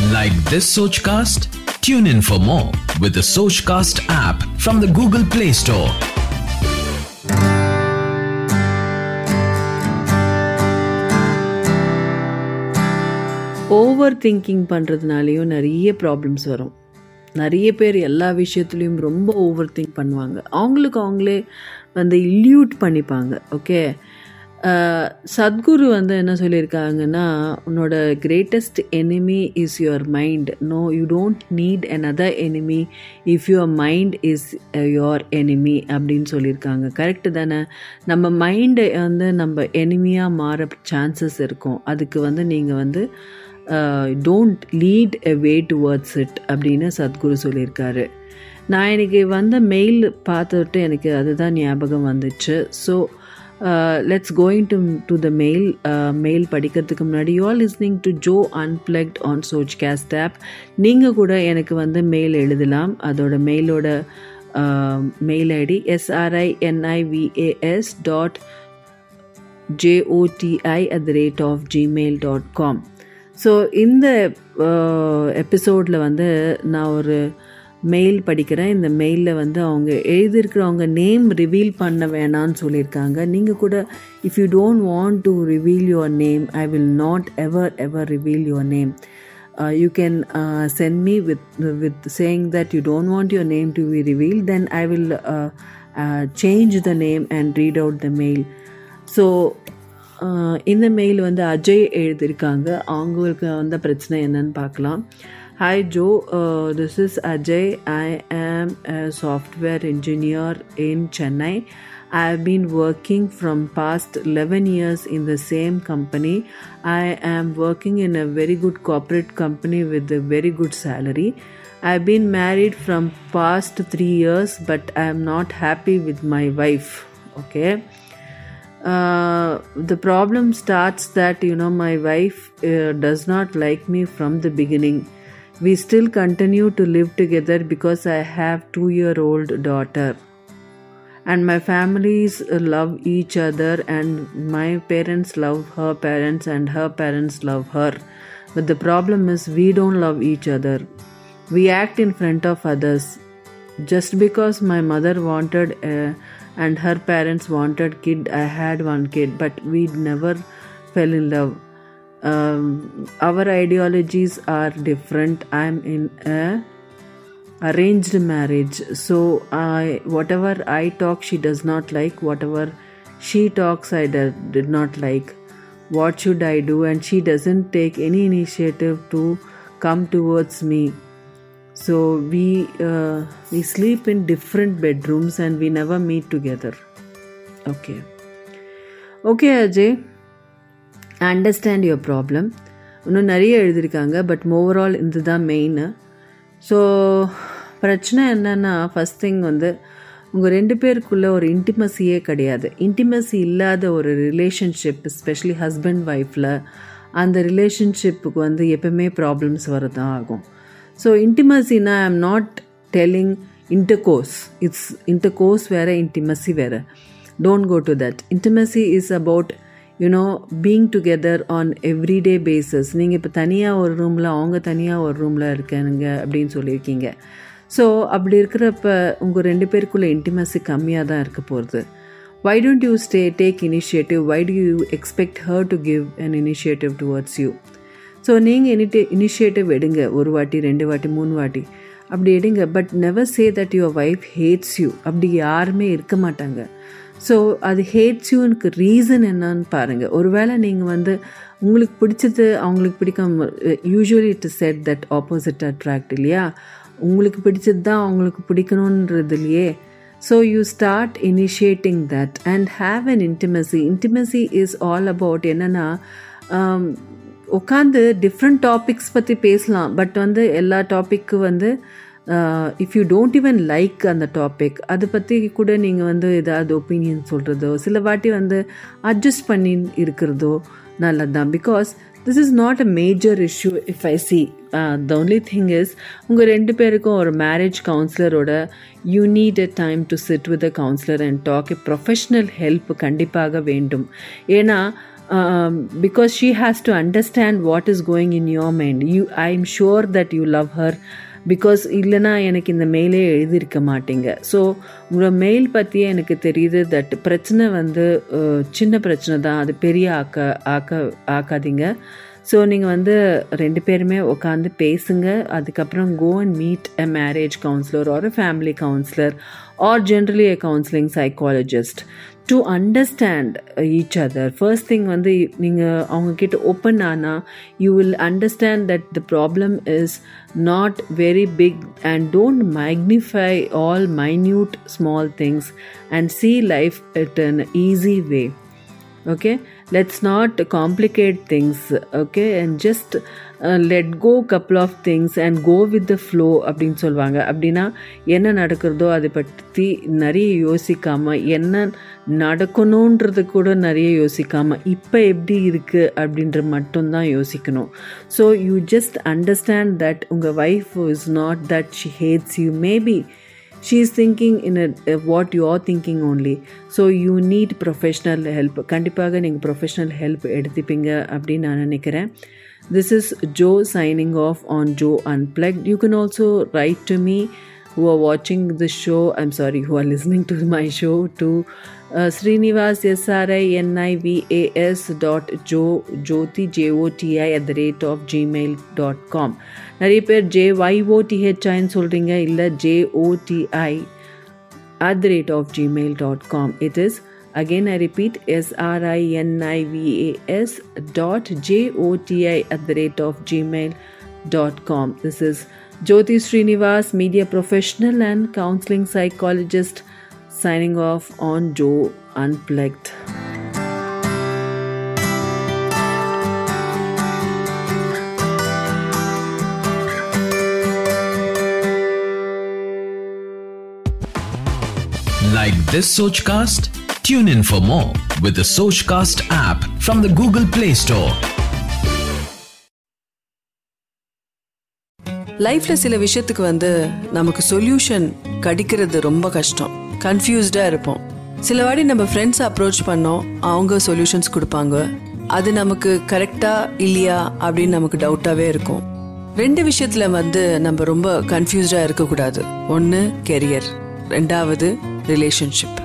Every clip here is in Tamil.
Like this Sochcast? Tune in for more with the Sochcast app from the Google Play Store. Over thinking பண்ணுறதுனாலையும் நிறைய ப்ராப்ளம்ஸ் வரும் நிறைய பேர் எல்லா விஷயத்துலையும் ரொம்ப ஓவர் திங்க் பண்ணுவாங்க அவங்களுக்கு அவங்களே வந்து இல்யூட் பண்ணிப்பாங்க ஓகே சத்குரு வந்து என்ன சொல்லியிருக்காங்கன்னா உன்னோட greatest enemy is your mind no you don't need another enemy if your mind is your enemy அப்படின்னு சொல்லியிருக்காங்க. கரெக்டு தானே? நம்ம மைண்டை வந்து நம்ம எனிமியாக மாற சான்சஸ் இருக்கும். அதுக்கு வந்து நீங்கள் வந்து don't lead a way towards it அப்படின்னு சத்குரு சொல்லியிருக்காரு. நான் எனக்கு வந்த மெயில் பார்த்துட்டு எனக்கு அதுதான் ஞாபகம் வந்துச்சு. So let's going to to the mail mail படிக்கிறதுக்கு முன்னாடி. You are listening to Joe unplugged on சோச் caste app நீங்கள் கூட எனக்கு வந்து மெயில் எழுதலாம். அதோட மெயிலோட mail ID SRINIVAS dot JOTI at the rate of Gmail dot com so இந்த எபிசோடில் வந்து நான் ஒரு மெயில் படிக்கிறேன் இந்த மெயிலில் வந்து அவங்க எழுதியிருக்கிறவங்க நேம் ரிவீல் பண்ண வேணான்னு சொல்லியிருக்காங்க. நீங்கள் கூட if you don't want to reveal your name I will not ever ever reveal your name you can send me with with saying that you don't want your name to be reveal then I will change the name and read out the mail so இந்த மெயில் வந்து அஜய் எழுதியிருக்காங்க. அவங்களுக்கு வந்த பிரச்சனை என்னன்னு பார்க்கலாம். Hi Joe, uh, this is Ajay. I am a software engineer in Chennai. I have been working from past 11 years in the same company. I am working in a very good corporate company with a very good salary. I've been married from past 3 years but I am not happy with my wife. Okay. Uh, the problem starts that you know my wife uh, does not like me from the beginning we still continue to live together because i have 2 year old daughter. And my families love each other and my parents love her parents and her parents love her. But the problem is we don't love each other. We act in front of others. Just because my mother wanted a, and her parents wanted kid i had one kid but we never fell in love um, our ideologies are different. I'm in a arranged marriage. So i whatever i talk she does not like. Whatever she talks i did, did not like. What should i do? And she doesn't take any initiative to come towards me. So we uh, we sleep in different bedrooms and we never meet together. Okay. Okay ajay understand your problem இன்னும் நிறைய எழுதியிருக்காங்க பட் ஓவரால் இது தான் மெயின் ஸோ பிரச்சனை என்னென்னா ஃபஸ்ட் திங் வந்து உங்கள் ரெண்டு பேருக்குள்ளே ஒரு இன்டிமசியே கிடையாது. இன்டிமசி இல்லாத ஒரு ரிலேஷன்ஷிப் ஸ்பெஷலி ஹஸ்பண்ட் ஒய்ஃபில் அந்த ரிலேஷன்ஷிப்புக்கு வந்து எப்பவுமே ப்ராப்ளம்ஸ் வரதான் ஆகும். So இன்டிமசினா I am not telling intercourse it's intercourse வேறு இன்டிமசி வேறு. Don't go to that intimacy is about you know being together on everyday basis நீங்கள் இப்போ தனியாக ஒரு ரூமில் அவங்க தனியாக ஒரு ரூமில் இருக்கானுங்க அப்படின்னு சொல்லியிருக்கீங்க. ஸோ அப்படி இருக்கிறப்ப உங்கள் ரெண்டு பேருக்குள்ளே இன்டிமசி கம்மியாக தான் இருக்க போகிறது why don't you stay take initiative why do you expect her to give an initiative towards you so நீங்கள் இனிட்டி இனிஷியேட்டிவ் எடுங்க. ஒரு வாட்டி ரெண்டு வாட்டி மூணு வாட்டி. அப்படி எடுங்க. But never say that your wife hates you அப்படி யாருமே இருக்க மாட்டாங்க. ஸோ அது ஹேட்ஸ் யூனுக்கு ரீசன் என்னன்னு பாருங்கள் ஒருவேளை நீங்கள் வந்து உங்களுக்கு பிடிச்சது அவங்களுக்கு பிடிக்காம usually it said that opposite attract இல்லையா? உங்களுக்கு பிடிச்சது தான் அவங்களுக்கு பிடிக்கணுன்றது இல்லையே so you start initiating that and have an intimacy intimacy is all about என்னென்னா உட்காந்து டிஃப்ரெண்ட் டாபிக்ஸ் பற்றி பேசலாம். பட் வந்து எல்லா டாப்பிக்கு வந்து if you don't even like அந்த டாபிக் அதை பற்றி கூட நீங்கள் வந்து ஏதாவது ஒப்பீனியன் சொல்கிறதோ சில வாட்டி வந்து அட்ஜஸ்ட் பண்ணி இருக்கிறதோ நல்லது தான் because this is not a major issue if I see the only thing is உங்கள் ரெண்டு பேருக்கும் ஒரு marriage கவுன்சிலரோட you need a time to sit with a counsellor and talk a professional help கண்டிப்பாக வேண்டும். ஏன்னா because she has to understand what is going in your mind you I am sure that you love her because இல்லைனா எனக்கு இந்த மெயிலே எழுதியிருக்க மாட்டீங்க. ஸோ உங்களோட மெயில் பற்றியே எனக்கு தெரியுது தட் பிரச்சனை வந்து சின்ன பிரச்சனை தான். அது பெரிய ஆக்க ஆக்க ஆக்காதீங்க. ஸோ நீங்கள் வந்து ரெண்டு பேருமே உட்காந்து பேசுங்க. அதுக்கப்புறம் go and meet a marriage counsellor or family counsellor or generally a counselling psychologist to understand each other first thing வந்து நீங்கள் அவங்கக்கிட்ட ஓப்பன் ஆனால் you will understand that the problem is not very big and don't magnify all minute small things and see life it an easy way okay? Let's not complicate things okay? And just uh, let go couple of things and go with the flow அப்படின்னு சொல்லுவாங்க அப்படின்னா என்ன நடக்கிறதோ அதை பற்றி நிறைய யோசிக்காமல் என்ன நடக்கணுன்றது கூட நிறைய யோசிக்காமல் இப்போ எப்படி இருக்குது அப்படின்ற மட்டும்தான் யோசிக்கணும். So you just understand that உங்கள் wife is not that she hates you maybe she is thinking in a, uh, what you are thinking only so you need professional help கண்டிப்பாக நீங்கள் ப்ரொஃபஷ்னல் ஹெல்ப் எடுத்துப்பீங்க அப்படின்னு நான் நினைக்கிறேன் this is joe signing off on joe unplugged you can also write to me who are watching the show i'm sorry who are listening to my show to uh, srinivas s-r-i-n-i-v-a-s dot jo jyoti j-o-t-i at the rate of gmail dot com நிறைய பேர் ஜே ஒய்ஓடிஹெச்ஐன்னு சொல்கிறீங்க இல்லை J O T I at the rate of Gmail dot com it is again i repeat s-r-i-n-i-v-a-s dot j-o-t-i at the rate of gmail.com this is jyoti srinivas media professional and counseling psychologist signing off on joe unplugged Like this Sochcast? Tune in for more with the Sochcast app from the Google Play Store. லைஃப்ல சில விஷயத்துக்கு வந்து நமக்கு சொல்யூஷன் கிடைக்கிறது ரொம்ப கஷ்டம் கன்ஃபியூஸ்டாக இருப்போம். சில வாட்டி நம்ம ஃப்ரெண்ட்ஸ் அப்ரோச் பண்ணோம் அவங்க சொல்யூஷன்ஸ் கொடுப்பாங்க. அது நமக்கு கரெக்டா இல்லையா அப்படின்னு நமக்கு டவுட்டாகவே இருக்கும். ரெண்டு விஷயத்துல வந்து நம்ம ரொம்ப கன்ஃபியூஸ்டாக இருக்கக்கூடாது. ஒன்று கெரியர் ரெண்டாவது ரிலேஷன்ஷிப்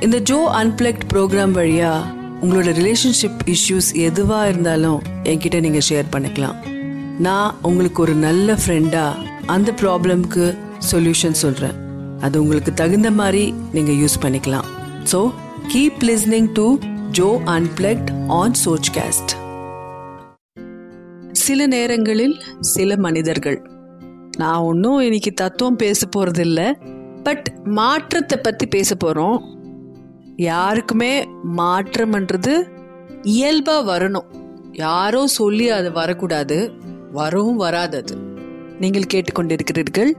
இந்த ஜோ அன்பிளக்ட் ப்ரோக்ராம் வழியா உங்களோட ரிலேஷன்ஷிப் இஷ்யூஸ் எதுவாக இருந்தாலும் என்கிட்ட நீங்கள் ஷேர் பண்ணிக்கலாம். நான் உங்களுக்கு ஒரு நல்ல ஃப்ரெண்டாக அந்த ப்ராப்ளம்க்கு சொல்யூஷன் சொல்கிறேன் அது உங்களுக்கு தகுந்த மாதிரி நீங்க யூஸ் பண்ணிக்கலாம். So keep listening to Joe unplugged on Sochcast சில நேரங்களில் சில மனிதர்கள் நான் ஒன்றும் இன்னைக்கு தத்துவம் பேச போகிறதில்ல பட் மாற்றத்தை பற்றி பேச போகிறோம் யாருக்குமே மாற்றம்ன்றது இயல்பாக வரணும். யாரோ சொல்லி அது வரக்கூடாது வரவும் வராது அது. நீங்கள் கேட்டுக்கொண்டிருக்கிறீர்கள்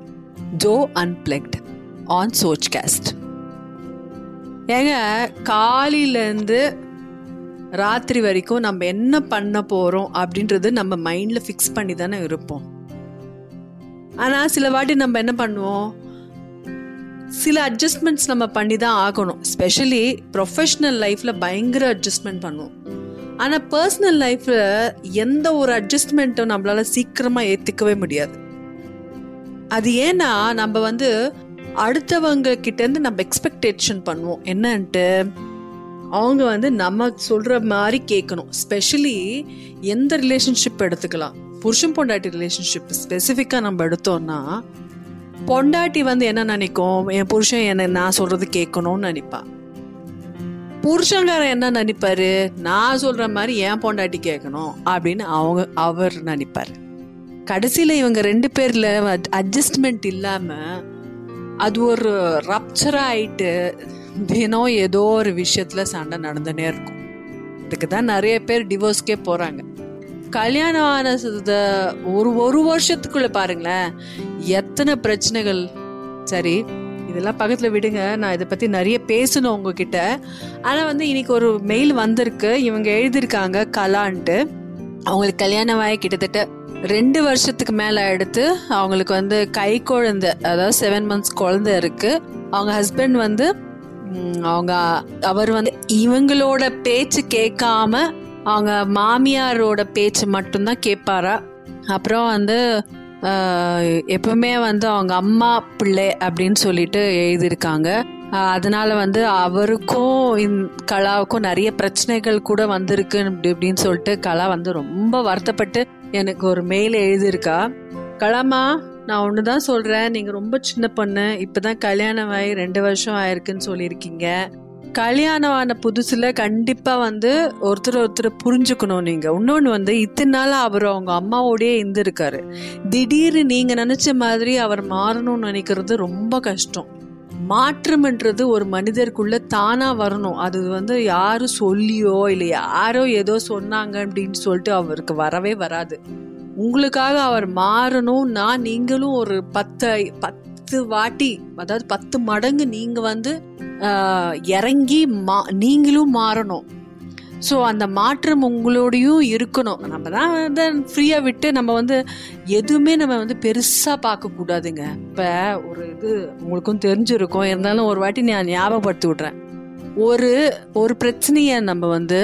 ஜோ அன்பிளக்ட் ஆன் சோச்காஸ்ட் ஏங்க காலையிலேருந்து ராத்திரி வரைக்கும் நம்ம என்ன பண்ண போகிறோம் அப்படின்றது நம்ம மைண்டில் ஃபிக்ஸ் பண்ணி தானே இருப்போம். ஆனால் சில வாட்டி நம்ம என்ன பண்ணுவோம்? சில அட்ஜஸ்ட்மெண்ட்ஸ் நம்ம பண்ணி தான் ஆகணும். ஸ்பெஷலி ப்ரொஃபஷ்னல் லைஃப்பில் பயங்கர அட்ஜஸ்ட்மெண்ட் பண்ணுவோம். ஆனால் பர்சனல் லைஃப்பில் எந்த ஒரு அட்ஜஸ்ட்மெண்ட்டும் நம்மளால் சீக்கிரமாக ஏற்றுக்கவே முடியாது. அது ஏன்னா நம்ம வந்து அடுத்தவங்க கிட்ட இருந்து நம்ம எக்ஸ்பெக்டேஷன் பண்ணுவோம். என்னன்ட்டு? அவங்க வந்து நம்ம சொல்ற மாதிரி கேட்கணும். ஸ்பெஷலி எந்த ரிலேஷன்ஷிப் எடுத்துக்கலாம்? புருஷன் பொண்டாட்டி ரிலேஷன்ஷிப் ஸ்பெசிஃபிக்காக நம்ம எடுத்தோம்னா பொண்டாட்டி வந்து என்ன நினைக்கும்? என் புருஷன் என்ன நான் சொல்றது கேட்கணும்னு நினைப்பா. புருஷங்காரன் என்ன நினைப்பாரு? நான் சொல்ற மாதிரி என் பொண்டாட்டி கேட்கணும் அப்படின்னு அவங்க அவர் நினைப்பாரு. கடைசியில் இவங்க ரெண்டு பேர்ல அட்ஜஸ்ட்மெண்ட் இல்லாமல் அது ஒரு ரப்சர் ஆயிட்டு தினம் ஏதோ ஒரு விஷயத்துல சண்டை நடந்துனே இருக்கும். இதுக்கு தான் நிறைய பேர் டிவோர்ஸ்க்கே போறாங்க. கல்யாணம் ஆன ஒரு ஒரு வருஷத்துக்குள்ள பாருங்களேன் எத்தனை பிரச்சனைகள். சரி இதெல்லாம் பக்கத்துல விடுங்க நான் இதை பத்தி நிறைய பேசணும் உங்ககிட்ட. ஆனா வந்து இன்னைக்கு ஒரு மெயில் வந்திருக்கு. இவங்க எழுதியிருக்காங்க கலான்ட்டு. அவங்களுக்கு கல்யாணம் ஆகி கிட்டத்தட்ட ரெண்டு வருஷத்துக்கு மேலே எடுத்து அவங்களுக்கு வந்து கை குழந்தை அதாவது செவன் மந்த்ஸ் குழந்தை இருக்கு. அவங்க ஹஸ்பண்ட் வந்து அவங்க அவர் வந்து இவங்களோட பேச்சு கேட்காம அவங்க மாமியாரோட பேச்சு மட்டும்தான் கேட்பாரா? அப்புறம் வந்து எப்பவுமே வந்து அவங்க அம்மா பிள்ளை அப்படின்னு சொல்லிட்டு எழுதியிருக்காங்க. அதனால வந்து அவருக்கும் இந் கலாவுக்கும் நிறைய பிரச்சனைகள் கூட வந்திருக்கு அப்படி இப்படின்னு சொல்லிட்டு கலா வந்து ரொம்ப வருத்தப்பட்டு எனக்கு ஒரு மெயில் எழுதியிருக்கா? கலாமா நான் ஒன்று தான் சொல்கிறேன் நீங்கள் ரொம்ப சின்ன பொண்ணு. இப்போ தான் கல்யாணம் ஆகி ரெண்டு வருஷம் ஆயிருக்குன்னு சொல்லியிருக்கீங்க. கல்யாணம் ஆன புதுசில் கண்டிப்பாக வந்து ஒருத்தர் ஒருத்தர் புரிஞ்சுக்கணும் நீங்கள் இன்னொன்று வந்து இத்தனை நாள் அவர் அவங்க அம்மாவோடையே இருந்திருக்காரு. திடீர்னு நீங்கள் நினச்ச மாதிரி அவர் மாறணும்னு நினைக்கிறது ரொம்ப கஷ்டம். மாற்றம்ன்றது ஒரு மனிதருக்குள்ள தானா வரணும். அது வந்து யாரும் சொல்லியோ இல்லை யாரோ ஏதோ சொன்னாங்க அப்படின்னு சொல்லிட்டு அவருக்கு வரவே வராது. உங்களுக்காக அவர் மாறணும்னா நீங்களும் ஒரு பத்து பத்து வாட்டி அதாவது பத்து மடங்கு நீங்க வந்து இறங்கி மா நீங்களும் மாறணும். ஸோ அந்த மாற்றம் உங்களோடையும் இருக்கணும். நம்ம தான் வந்து ஃப்ரீயாக விட்டு நம்ம வந்து எதுவுமே நம்ம வந்து பெருசாக பார்க்கக்கூடாதுங்க இப்போ ஒரு இது உங்களுக்கும் தெரிஞ்சிருக்கும். இருந்தாலும் ஒரு வாட்டி நான் ஞாபகப்படுத்தி விட்றேன். ஒரு ஒரு பிரச்சனையை நம்ம வந்து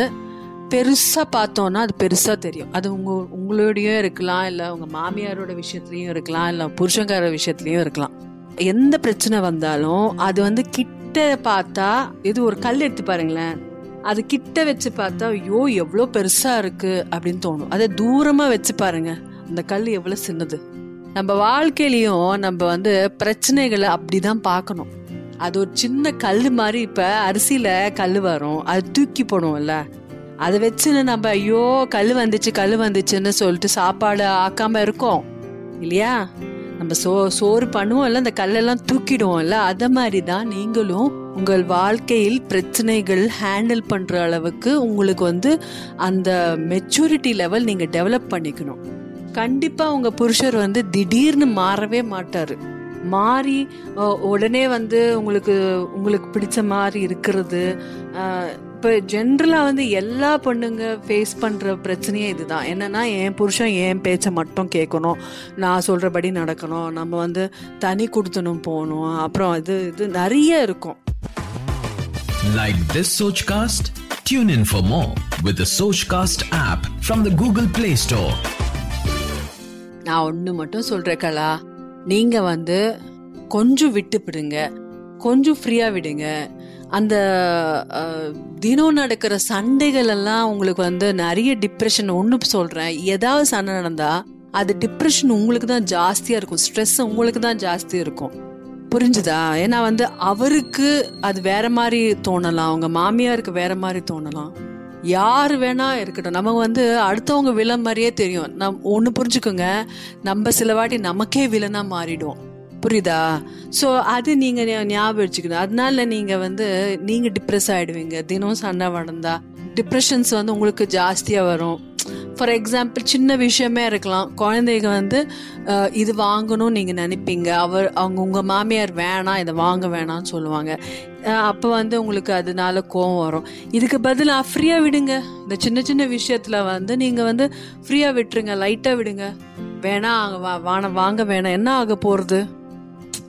பெருசாக பார்த்தோன்னா அது பெருசாக தெரியும். அது உங்கள் உங்களோடையும் இருக்கலாம் இல்லை உங்கள் மாமியாரோட விஷயத்துலையும் இருக்கலாம் இல்லை புருஷங்கார விஷயத்துலையும் இருக்கலாம். எந்த பிரச்சனை வந்தாலும் அது வந்து கிட்ட பார்த்தா இது ஒரு கல் எடுத்து பாருங்களேன். அது கிட்ட வச்சு பார்த்தா ஐயோ எவ்வளோ பெருசாக இருக்குது அப்படின்னு தோணும். அதை தூரமாக வச்சு பாருங்க. அந்த கல் எவ்வளோ சின்னது. நம்ம வாழ்க்கையிலையும் நம்ம வந்து பிரச்சனைகளை அப்படிதான் பார்க்கணும். அது ஒரு சின்ன கல் மாதிரி இப்போ அரிசியில் கல் வரும். அது தூக்கி போடுவோம்ல. அதை வச்சுன்னு நம்ம ஐயோ கல் வந்துச்சு கல் வந்துச்சுன்னு சொல்லிட்டு சாப்பாடு ஆக்காம இருக்கோம். இல்லையா? நம்ம சோ சோறு பண்ணுவோம்ல அந்த கல்லெல்லாம் தூக்கிடுவோம்ல. அதை மாதிரி தான் நீங்களும் உங்கள் வாழ்க்கையில் பிரச்சனைகள் ஹேண்டில் பண்ணுற அளவுக்கு உங்களுக்கு வந்து அந்த மெச்சூரிட்டி லெவல் நீங்கள் டெவலப் பண்ணிக்கணும். கண்டிப்பாக உங்கள் புருஷர் வந்து திடீர்னு மாறவே மாட்டார். மாறி உடனே வந்து உங்களுக்கு உங்களுக்கு பிடிச்ச மாதிரி இருக்கிறது. இப்போ ஜென்ரலாக வந்து எல்லா பொண்ணுங்க ஃபேஸ் பண்ணுற பிரச்சனையே இதுதான். என்னன்னா என் புருஷன் என் பேச்சை மட்டும் கேட்கணும். நான் சொல்கிறபடி நடக்கணும். நம்ம வந்து தனி கொடுத்தனும் போகணும். அப்புறம் இது இது நிறைய இருக்கும். Like this Sochcast? Tune in for more with the Sochcast app from the Google Play Store. நான் ஒன்று மட்டும் சொல்கிறேன் கலா. நீங்கள் வந்து கொஞ்சம் விட்டு விடுங்க. கொஞ்சம் ஃப்ரீயாக விடுங்க. அந்த தினம் நடக்கிற சண்டைகள் எல்லாம் உங்களுக்கு வந்து நிறைய டிப்ரெஷன் ஒன்று சொல்கிறேன் ஏதாவது சண்டை நடந்தால் அது டிப்ரெஷன் உங்களுக்கு தான் ஜாஸ்தியாக இருக்கும். ஸ்ட்ரெஸ் உங்களுக்கு தான் ஜாஸ்தியாக இருக்கும். புரிஞ்சுதா? ஏன்னா வந்து அவருக்கு அது வேற மாதிரி தோணலாம். அவங்க மாமியாருக்கு வேற மாதிரி தோணலாம். யார் வேணா இருக்கட்டும். நமக்கு வந்து அடுத்தவங்க வில்லன் மாதிரியே தெரியும். நம் ஒன்று புரிஞ்சுக்கோங்க. நம்ம சில வாட்டி நமக்கே வில்லனா மாறிடுவோம். புரியுதா? ஸோ அது நீங்கள் ஞாபகம் வச்சுக்கணும். அதனால நீங்கள் வந்து நீங்கள் டிப்ரெஸ் ஆகிடுவீங்க தினம் சண்டை வளர்ந்தா டிப்ரெஷன்ஸ் வந்து உங்களுக்கு ஜாஸ்தியாக வரும். ஃபார் எக்ஸாம்பிள் சின்ன விஷயமே இருக்கலாம். குழந்தைங்க வந்து இது வாங்கணும்னு நீங்கள் நினைப்பீங்க. அவர் அவங்க உங்கள் மாமியார் வேணாம் இதை வாங்க வேணாம்னு சொல்லுவாங்க. அப்போ வந்து உங்களுக்கு அதனால கோவம் வரும். இதுக்கு பதிலாக ஃப்ரீயாக விடுங்க. இந்த சின்ன சின்ன விஷயத்தில் வந்து நீங்கள் வந்து ஃப்ரீயாக விட்டுருங்க. லைட்டாக விடுங்க. வேணாம் வா- வாங்க வேணாம். என்ன ஆக போகிறது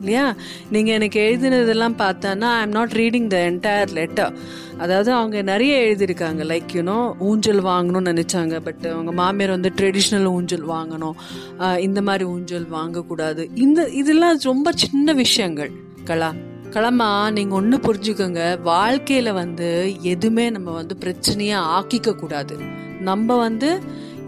இல்லையா? நீங்கள் எனக்கு எழுதினதெல்லாம் பார்த்தோன்னா I am not reading the entire letter அதாவது அவங்க நிறைய எழுதியிருக்காங்க. லைக் யூனோ ஊஞ்சல் வாங்கணும்னு நினச்சாங்க. பட் அவங்க மாமியார் வந்து ட்ரெடிஷ்னல் ஊஞ்சல் வாங்கணும். இந்த மாதிரி ஊஞ்சல் வாங்கக்கூடாது. இந்த இதெல்லாம் ரொம்ப சின்ன விஷயங்கள். கலா களமா நீங்கள் ஒன்று புரிஞ்சுக்கோங்க. வாழ்க்கையில் வந்து எதுவுமே நம்ம வந்து பிரச்சனையாக ஆக்கிக்க கூடாது. நம்ம வந்து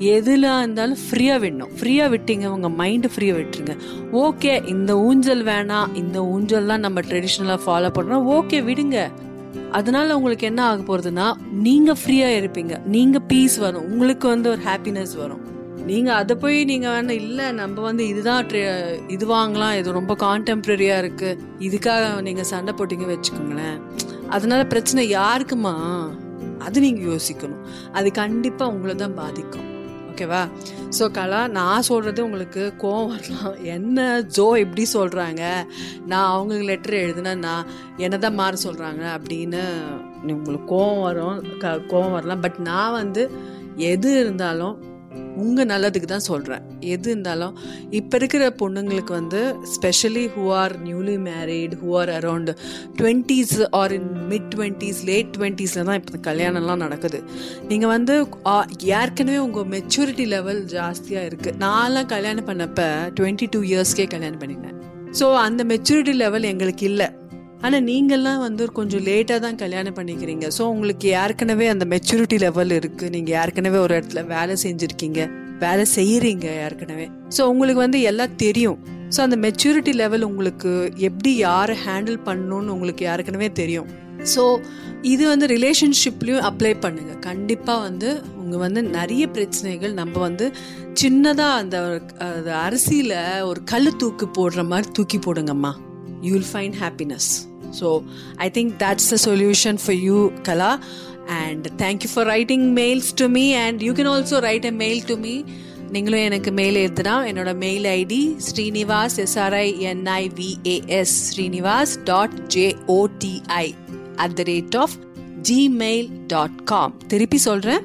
எதில் இருந்தாலும் ஃப்ரீயா விடணும். ஃப்ரீயா விட்டீங்க உங்க மைண்ட் ஃப்ரீயா விட்டுருங்க. ஓகே இந்த ஊஞ்சல் வேணாம். இந்த ஊஞ்சல்லாம் நம்ம ட்ரெடிஷ்னலா ஃபாலோ பண்றோம். ஓகே விடுங்க. அதனால உங்களுக்கு என்ன ஆக போறதுன்னா நீங்க ஃப்ரீயா இருப்பீங்க. நீங்க பீஸ் வரும். உங்களுக்கு வந்து ஒரு ஹாப்பினஸ் வரும். நீங்க அதை போய் நீங்க வேணா இல்ல நம்ம வந்து இதுதான் இது வாங்கலாம். இது ரொம்ப கான்டெம்பரரியா இருக்கு. இதுக்காக நீங்க சண்டை போட்டிங்க வச்சுக்கோங்களேன். அதனால பிரச்சனை யாருக்குமா? அது நீங்க யோசிக்கணும். அது கண்டிப்பா உங்களை தான் பாதிக்கும். ஓகேவா? ஸோ கலா நான் சொல்கிறது உங்களுக்கு கோவம் வரலாம். என்ன ஜோ இப்படி சொல்கிறாங்க நான் அவங்களுக்கு லெட்டர் எழுதுனா நான் என்ன தான் மாற சொல்கிறாங்க அப்படின்னு உங்களுக்கு கோவம் வரும் க கோவம் வரலாம். பட் நான் வந்து எது இருந்தாலும் உங்கள் நல்லதுக்கு தான் சொல்கிறேன் எது இருந்தாலும் இப்போ இருக்கிற பொண்ணுங்களுக்கு வந்து specially who are newly married who are around twenties or in mid twenties late டுவெண்ட்டீஸில் தான் இப்போ கல்யாணம்லாம் நடக்குது. நீங்கள் வந்து ஏற்கனவே உங்கள் மெச்சூரிட்டி லெவல் ஜாஸ்தியாக இருக்குது நான்லாம் கல்யாணம் பண்ணப்போ டுவெண்ட்டி டூ இயர்ஸ்க்கே கல்யாணம் பண்ணினேன் ஸோ அந்த மெச்சூரிட்டி லெவல் எங்களுக்கு இல்லை. ஆனால் நீங்கள்லாம் வந்து கொஞ்சம் லேட்டாக தான் கல்யாணம் பண்ணிக்கிறீங்க. ஸோ உங்களுக்கு ஏற்கனவே அந்த மெச்சூரிட்டி லெவல் இருக்குது நீங்கள் ஏற்கனவே ஒரு இடத்துல வேலை செஞ்சுருக்கீங்க? வேலை செய்கிறீங்க ஏற்கனவே ஸோ உங்களுக்கு வந்து எல்லாம் தெரியும். ஸோ அந்த மெச்சூரிட்டி லெவல் உங்களுக்கு எப்படி யாரை ஹேண்டில் பண்ணணும்னு உங்களுக்கு ஏற்கனவே தெரியும். ஸோ இது வந்து ரிலேஷன்ஷிப்லேயும் அப்ளை பண்ணுங்கள் கண்டிப்பாக வந்து உங்கள் வந்து நிறைய பிரச்சனைகள் நம்ம வந்து சின்னதாக அந்த அரிசியில் ஒரு கல் தூக்கு போடுற மாதிரி தூக்கி போடுங்கம்மா. You will find happiness So I think that's the solution for you, Kala. And thank you for writing mails to me. And you can also write a mail to me. நீங்களும் எனக்கு மெயில் எழுதுனா என்னோட mail ID Srinivas SRI என்ஐவிஏஎஸ் Srinivas dot JOTI at the rate of Gmail dot com திருப்பி சொல்கிறேன்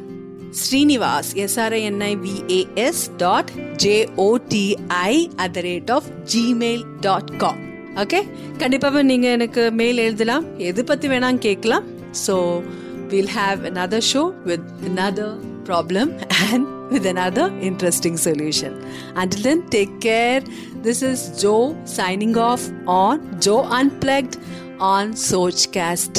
Srinivas SRINIVAS dot JOTI at the rate of Gmail dot com okay கண்டிப்பாக நீங்கள் எனக்கு மெயில் எழுதலாம் எது பற்றி வேணாம் கேட்கலாம் so will have another show with another problem and with another interesting solution. Until then, take care. This is Joe signing off on Joe Unplugged on Sochcast